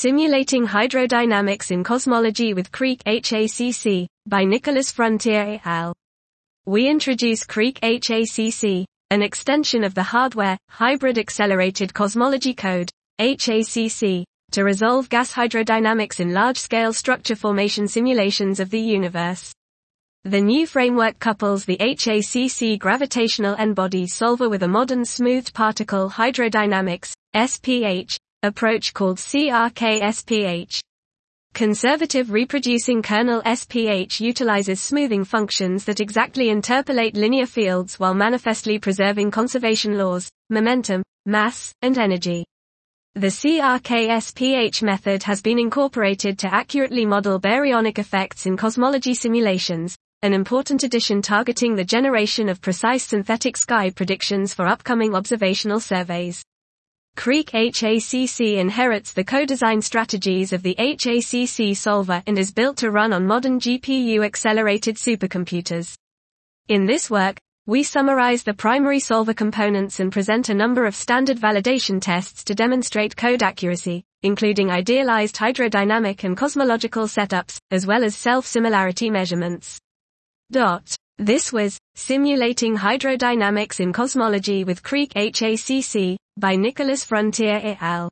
Simulating Hydrodynamics in Cosmology with CRK-HACC, by Nicholas Frontiere al. We introduce CRK-HACC, an extension of the hardware, Hybrid Accelerated Cosmology Code, HACC, to resolve gas hydrodynamics in large-scale structure formation simulations of the universe. The new framework couples the HACC gravitational n-body solver with a modern smoothed particle hydrodynamics, SPH, approach called CRK-SPH. Conservative reproducing kernel SPH utilizes smoothing functions that exactly interpolate linear fields while manifestly preserving conservation laws, momentum, mass, and energy. The CRK-SPH method has been incorporated to accurately model baryonic effects in cosmology simulations, an important addition targeting the generation of precise synthetic sky predictions for upcoming observational surveys. CRK-HACC inherits the co-design strategies of the HACC solver and is built to run on modern GPU-accelerated supercomputers. In this work, we summarize the primary solver components and present a number of standard validation tests to demonstrate code accuracy, including idealized hydrodynamic and cosmological setups, as well as self-similarity measurements. Dot. This was Simulating Hydrodynamics in Cosmology with CRK-HACC by Nicholas Frontiere et al.